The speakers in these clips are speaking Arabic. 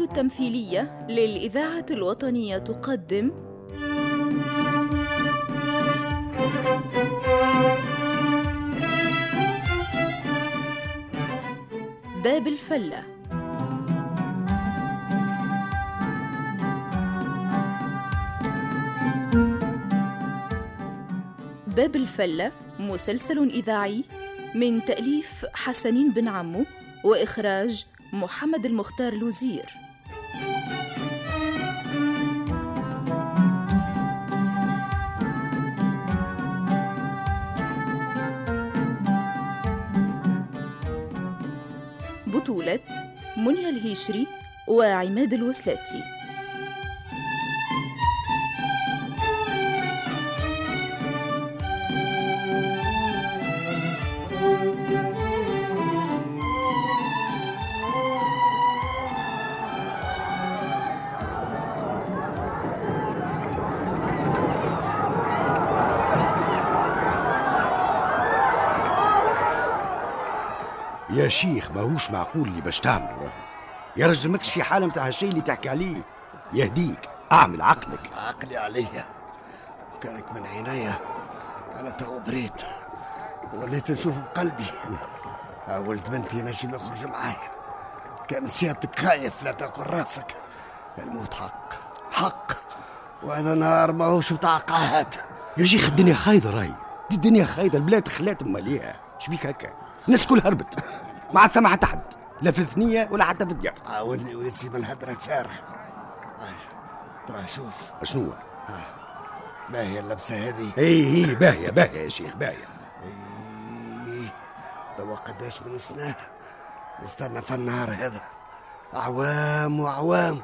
التمثيلية للإذاعة الوطنية تقدم. باب الفلة. باب الفلة مسلسل إذاعي من تأليف حسنين بن عمو وإخراج محمد المختار لوزير. بطولة منى الهيشري وعماد الوسلاتي. شيخ ماهوش معقول اللي باش تعمل. يا رجل ماكش في حالة متاع هالشيء اللي تحكي عليه. يهديك أعمل عقلك. عقلي عليا. كانك من عينيا. أنا تو بريت. وليت نشوف بقلبي. ولد بنتي نجم يخرج معايا. كان سيادتك خايف لا تاكل راسك. الموت حق. حق. وهذا نهار ماهوش بتاع قاهات يا شيخ الدنيا خايضة راي. الدنيا خايضة. البلاد خلات ماليها. شبيك هكا. الناس كل هربت. ما عاد ثم حتى حد لا في الثنية ولا حتى في الديار. عاودني ويسي من الهدرة الفارغة آه، ترى شوف. شنو باهية اللبسة هذه. إي إي باهية باهية يا شيخ باهية. إيه، توا قداش من سنة؟ نستنى في النهار هذا. أعوام وأعوام.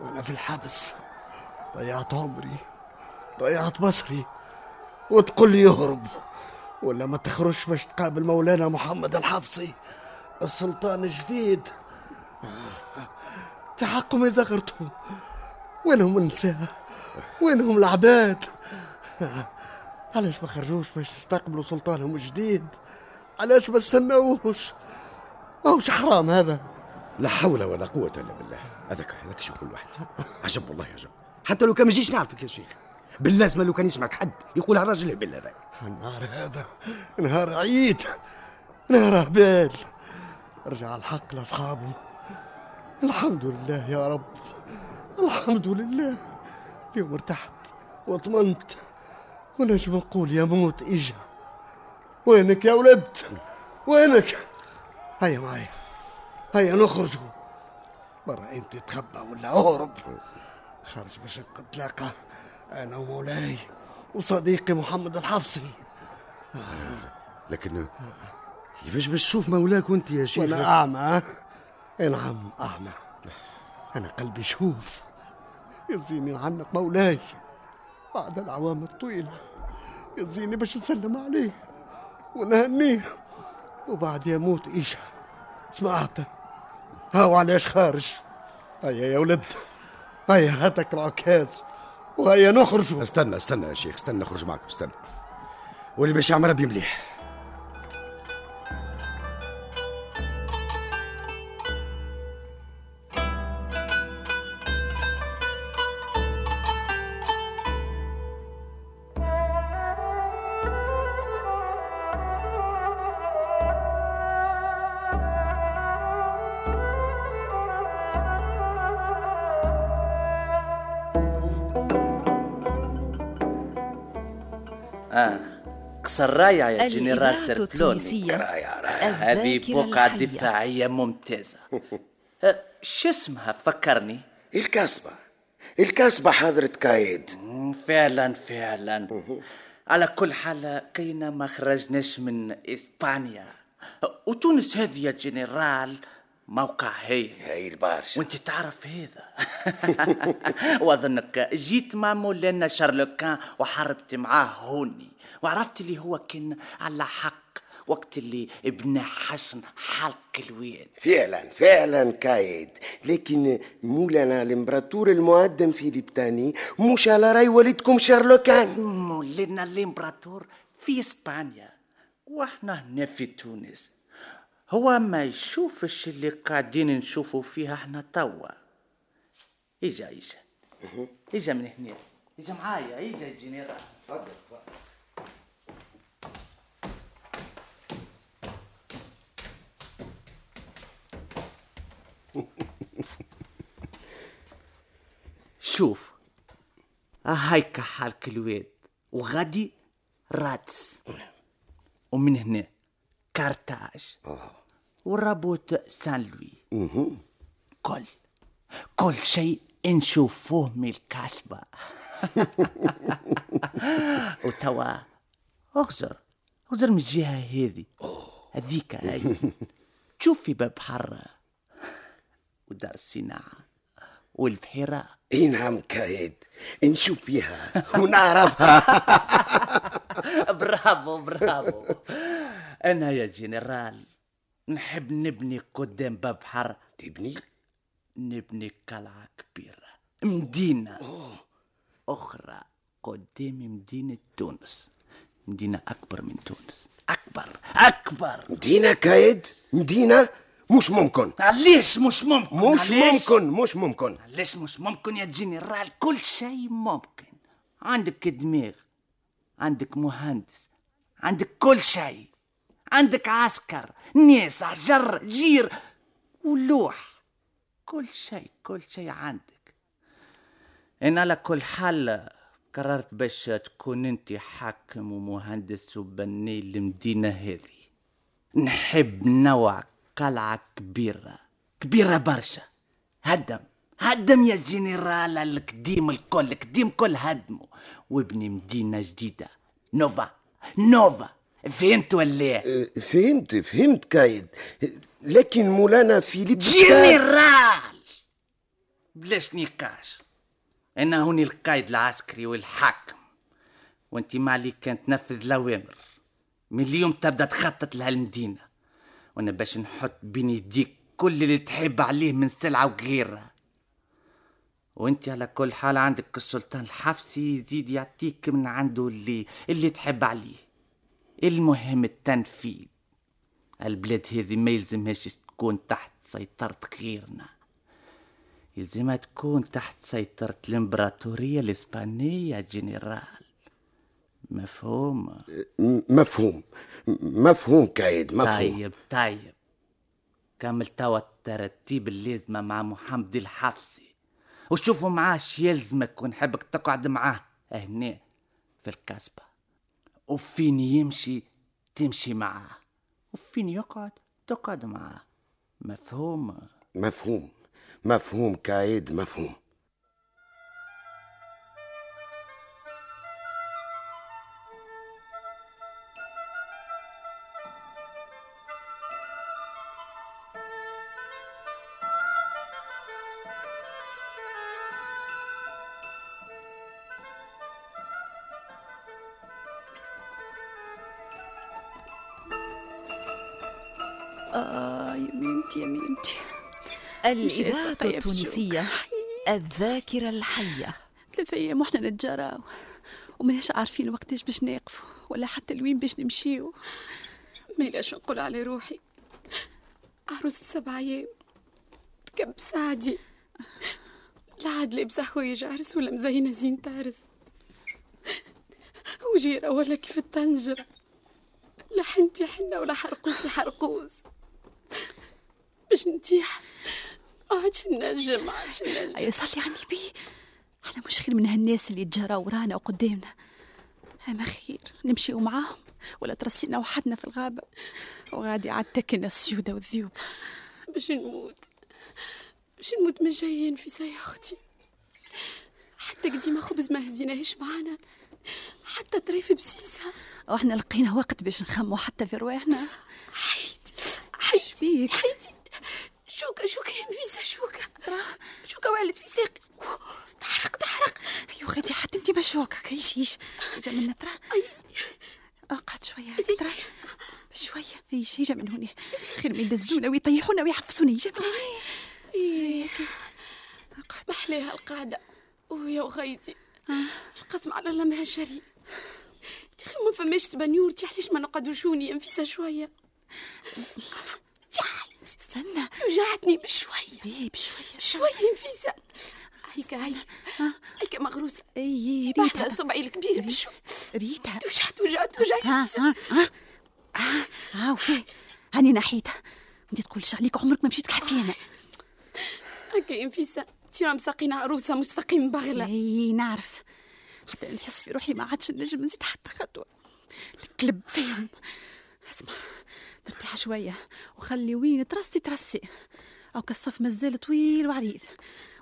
وأنا في الحبس. ضيعت عمري ضيعت بصري. وتقول لي يهرب ولا ما تخرجش باش تقابل مولانا محمد الحفصي. السلطان الجديد تحقهم يا زغرتهم وينهم النساء؟ وينهم العباد؟ علاش ما خرجوش باش يستقبلوا سلطانهم الجديد؟ علاش ما استناوش ماهوش حرام هذا. لا حول ولا قوة إلا بالله. هذاك هذاك شو كل واحد. عجب والله عجب. حتى لو كان ما يجيش نعرفك يا شيخ. باللازمه لو كان يسمعك حد يقول الراجل هبل هذا. النهار هذا. نهار عيد. نهار هبال رجع الحق لاصحابه. الحمد لله يا رب. الحمد لله. اليوم ارتحت واطمنت. ونجم نقول يا موت إجا. وينك يا ولد؟ وينك؟ هيا معايا هيا نخرجوا برا أنت تخبى ولا أهرب؟ خارج باش نتلاقى أنا ومولاي وصديقي محمد الحفصي. لكن كيفاش باش تشوف مولاك وأنت يا شيخ؟ وأنا أعمى؟ اي نعم أعمى. أنا قلبي شوف. يزيني نعنق مولاي. بعد الاعوام الطويلة. يزيني باش نسلم عليه ونهنيه. وبعد يموت إيشا. سمعت هاو علاش خارج؟ هيا يا ولد. هيا هاتك العكاز. وهيا نخرجوا. استنى استنى يا شيخ استنى نخرج معك استنى. واللي باش يعمل ربي مليح. آه. قصر رايع يا جنرال سيربلوني التونسية. هذه بقعة. دفاعية ممتازة. آه، شو اسمها؟ فكرني الكاسبة. الكاسبة حضرة كايد. فعلا فعلا. على كل حال كينا ما خرجناش من إسبانيا. وتونس هذه يا جنرال موقع هايل. هاي البارشة وانت تعرف هذا. وأظنك جيت مع مولانا شارلوكان وحاربت معاه هوني. وعرفت اللي هو كان على حق وقت اللي ابن حسن حلق الواد. فعلا فعلا كايد. لكن مولانا الإمبراطور المقدم فيليب تاني مش على رأي والدكم شارلوكان. مولانا الإمبراطور في إسبانيا. وإحنا هنا في تونس. هو ما يشوفش اللي قاعدين نشوفوا فيها إحنا توا. إجا إجا. إجا من هنا. إجا معايا. إجا الجنرال شوف هايك حالك الواد. وغادي راتس. ومن هنا كارتاج. ورابوت سان لوي كل كل شيء نشوفوه من الكاسبة. وتوا اغزر اغزر من الجهة هذه هذيك هاي. تشوفي باب حرة ودار الصناعة والبحيرة إي نعم كايد. نشوف فيها ونعرفها. برافو برافو. أنا يا جنرال نحب نبني قدام باب حر. تبني؟ نبني قلعة كبيرة. مدينة. أخرى قدام مدينة تونس. مدينة أكبر من تونس. أكبر. أكبر. مدينة كايد؟ مدينة؟ مش ممكن. علاش مش ممكن؟ مش؟ ممكن مش ممكن. علاش مش ممكن يا جنرال كل شيء ممكن. عندك دماغ عندك مهندس عندك كل شيء. عندك عسكر ناس حجر جير ولوح كل شيء كل شيء عندك. أنا على كل حال قررت باش تكون أنت حاكم ومهندس وبني المدينة هذه. نحب نوع قلعة كبيرة كبيرة برشا. هدم هدم يا جنرال القديم الكل القديم كل هدمه. ونبني مدينة جديدة نوفا نوفا. فهمت ولا؟ أه، فهمت فهمت كايد. لكن مولانا فيليب جنرال بلاش نقاش. أنا هوني القائد العسكري والحاكم وأنت ما عليك كان تنفذ الاوامر من اليوم تبدأ تخطط لهالمدينه وأنا باش نحط بين يديك كل اللي تحب عليه من سلعة وغيرها. وأنت على كل حال عندك السلطان الحفصي يزيد يعطيك من عنده اللي اللي تحب عليه. المهم التنفيذ. البلاد هذه ما يلزمهاش تكون تحت سيطرة غيرنا. يلزمها تكون تحت سيطرة الإمبراطورية الإسبانية جنرال. مفهوم؟ مفهوم. مفهوم كايد مفهوم. طيب طيب. كمل توا الترتيب اللازمة مع محمد الحفصي. وشوفوا معاه يلزمك ونحبك تقعد معاه هنا في الكسبة وفين يمشي تمشي معاه وفين يقعد تقعد معاه. مفهوم؟ مفهوم. مفهوم كايد مفهوم. آه يا ميمتي يا ميمتي الإذاعة طيب التونسية الذاكرة الحية. ثلاثة أيام وإحنا نتجراو ومناش عارفين وقتاش باش نقفوا ولا حتى لوين باش نمشيو. ميلاش نقول على روحي. عروسة سبع أيام تكبس عادي لا عاد لابسة حوايج عرس ولا مزينة زينة عرس وجيرة ولا كيف الطنجرة لا حنتي حنة ولا حرقوسي حرقوس باش نتيح ما عادش نجم ما عادش نجم أي صلي على النبي. إحنا مش خير من هالناس اللي تجرى ورانا وقدامنا. أما خير نمشيو معاهم ولا ترسينا وحدنا في الغابة. وغادي عاد تكن السيودة والذيوب. باش نموت. باش نموت من جايين في ساي أختي. حتى قديمة خبز ما هزيناهش معانا. حتى طريف بسيسة. وإحنا لقينا وقت باش نخمو حتى في رواحنا. حيدي حيدي فيك؟ حيدي شو شوكة شوكة يا نفيسة شوكة. شوكة وعلت في ساقي تحرق تحرق. ايوا غادي حتى انت مشوكك إيش إيش اجا من ترى اقعد شوية ترى شوية. إيش اجا من هوني. خير ما يدزونا ويطيحونا ويحفصونا اجا من هوني. إيه. محليها القعدة ويا وخيتي القسم على الله ما هالشري تخي ما فماش تبنيورتي علاش ما نقعدوشوني شوية؟ تعال استنى. وجعتني بشوية. إيه بشوية شوية انفيسة هيك هاي هيك مغروسة. إي ريتا. صبعي الكبير بشوي ريتا. وجعت وجعت وجعت ها ها ها. ها ها وفي. هاني ناحيتها. انت تقولش عليك عمرك ما مشيت كحفينا هكا انفيسة تيرا مساقين عروسة مستقيم بغلة. إي نعرف. حتى نحس في روحي ما عادش نجم نزيد حتى خطوة. الكلب فيهم. اسمع. ترتاح شوية وخلي وين ترسي ترسي. أو كالصف مازال طويل وعريض.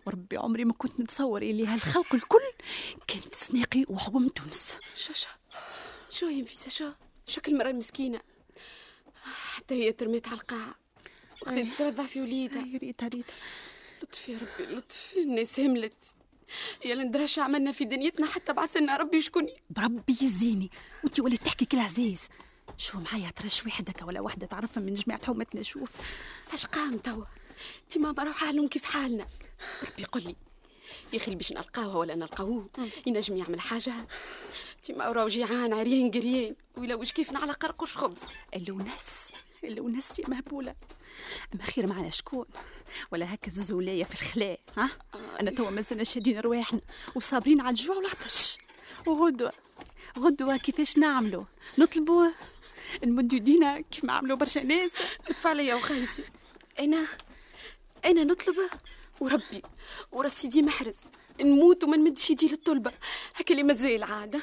وربي عمري ما كنت نتصور اللي هالخلق الكل كان في سناقي وحوم تونس. شو شو شو هي نفيسة؟ شو شكل المرأة المسكينة حتى هي ترميت على القاع. وخذت ترضع في وليدها. اي ريتا ريتا لطف يا ربي لطف. الناس هملت. يا لندرش عملنا في دنيتنا حتى بعث لنا ربي شكوني بربي يزيني. وانت وليت تحكي كل عزيز. شو معايا؟ ترى شوي حدك ولا وحدة تعرفها من جميع حومتنا شوف فاش قام توا؟ انت ما بروح حالهم كيف حالنا. ربي قل لي يا أخي باش نلقاوها ولا نلقاوه ينجم يعمل حاجة انت ما راهو جيعان عريان قريان. ويلوج كيفنا على قرقش خبز اللونس اللونس يا مهبولة. أما خير معنا شكون؟ ولا هكا زولايه في الخلاء ها؟ أنا توا مازلنا شادين رواحنا وصابرين على الجوع والعطش. وغدوة غدوة كيفاش نعملوا نطلبوا نمدوا يدينا كيف ما عملوا برشا ناس. ادفع لي يا وخيتي. أنا أنا نطلب وربي ورا سيدي محرز نموت وما نمدش يدي للطلبة. هكا اللي مازال العاده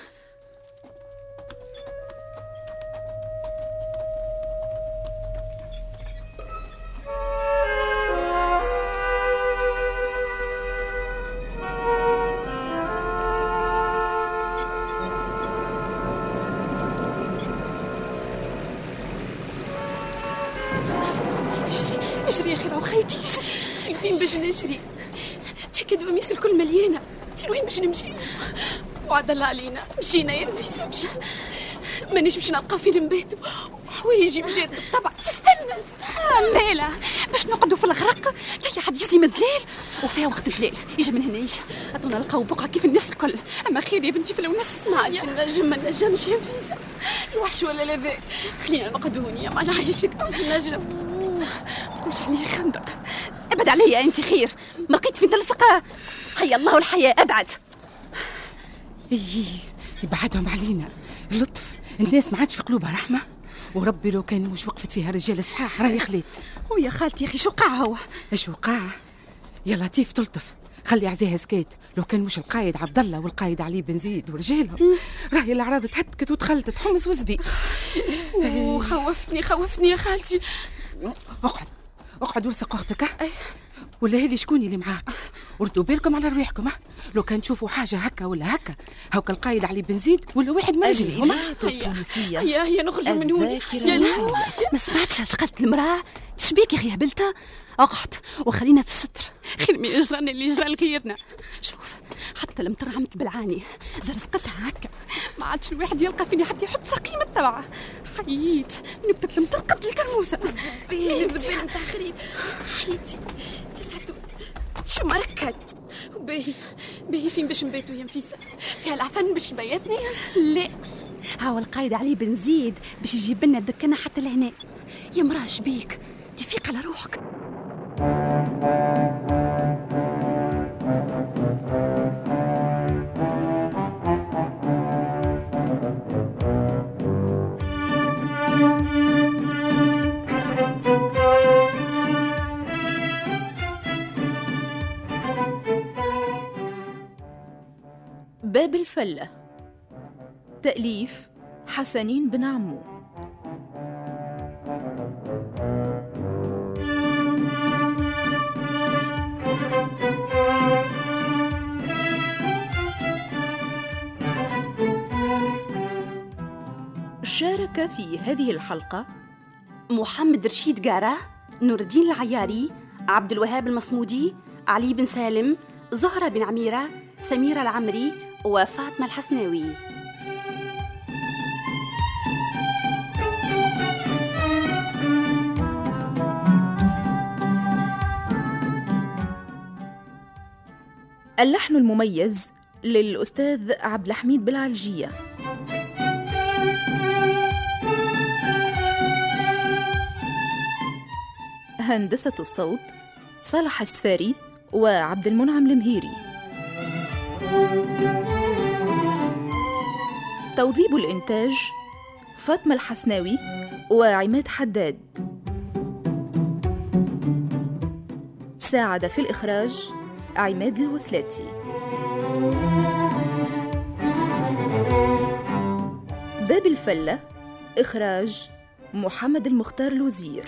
باش نجري تأكد دواميس الكل مليانة. انت وين باش نمشي؟ وعد الله علينا. مشينا يا نفيسة مشينا. مانيش باش نلقى فين نباتوا حوايجي مشات بالطبع استنى استنى. مالا باش نقعدوا في الغرق. تي حد يزي من الليل وفيها وقت الليل يجي من هنا يجي. عطونا نلقاو بقعه كيف الناس الكل. أما خير يا بنتي في الونس ما عادش نجم ما نجمش يا نفيسة. الوحش ولا لا خلينا نقعدوا هونيا ما نعيشك تعش نجم تقولش عليه خندق. أبعد عليا انت خير. ما لقيت فين تلصق هيا الله والحياة أبعد. يبعدهم علينا. اللطف. الناس ما عادش في قلوبها رحمة. وربي لو كان مش وقفت فيها رجال صحاح راهي خليت. ويا خالتي يا أخي شو قاع هو؟ إيش وقع يا لطيف تلطف. خلي عزيها سكيت. لو كان مش القايد عبد الله والقايد علي بن زيد ورجالهم. راهي الاعراض تهتكت وتخلطت حمص وزبيب وخوفتني خوفتني يا خالتي. أقعد. أقعد ولصق أختك؟ ولا هذه شكون اللي معاك؟ وردوا بالكم على رواحكم؟ لو كان تشوفوا حاجة هكا ولا هكا هاك القايد علي بن زيد ولا واحد ما يجري هما التونسيه هيا هيا نخرجوا من هوني يا ما سمعتش اش قالت المرأة؟ شبيك يا أخي هبلتها أقعد وخلينا في الستر. خير من يجرانا اللي يجرى لغيرنا شوف حتى المترعمت بالعاني زرزقتها هكا. ما عادش الواحد يلقى فيني حتى يحط سقيمة تبعه حييت. نبتة المطرقة الكرموسة بالي بالبال نتاع خريب حياتي لسعتو شو مركت؟ باهي باهي فين باش نباتوا يا نفيسة؟ فيها العفن باش بيتني لا. هاو القايد علي بن زيد باش يجيب لنا دكنا حتى لهنا. يا مراه شبيك تفيق على روحك. الفلة تأليف حسنين بن عمو. شارك في هذه الحلقة محمد رشيد قارة نور الدين العياري عبد الوهاب المصمودي علي بن سالم زهرة بن عميرة سميرة العمري وفاطمة الحسناوي. اللحن المميز للأستاذ عبد الحميد بالعلجية هندسة الصوت صالح السفاري وعبد المنعم المهيري. توظيب الإنتاج فاطمة الحسناوي وعماد حداد. ساعد في الإخراج عماد الوسلاتي. باب الفلة إخراج محمد المختار الوزير.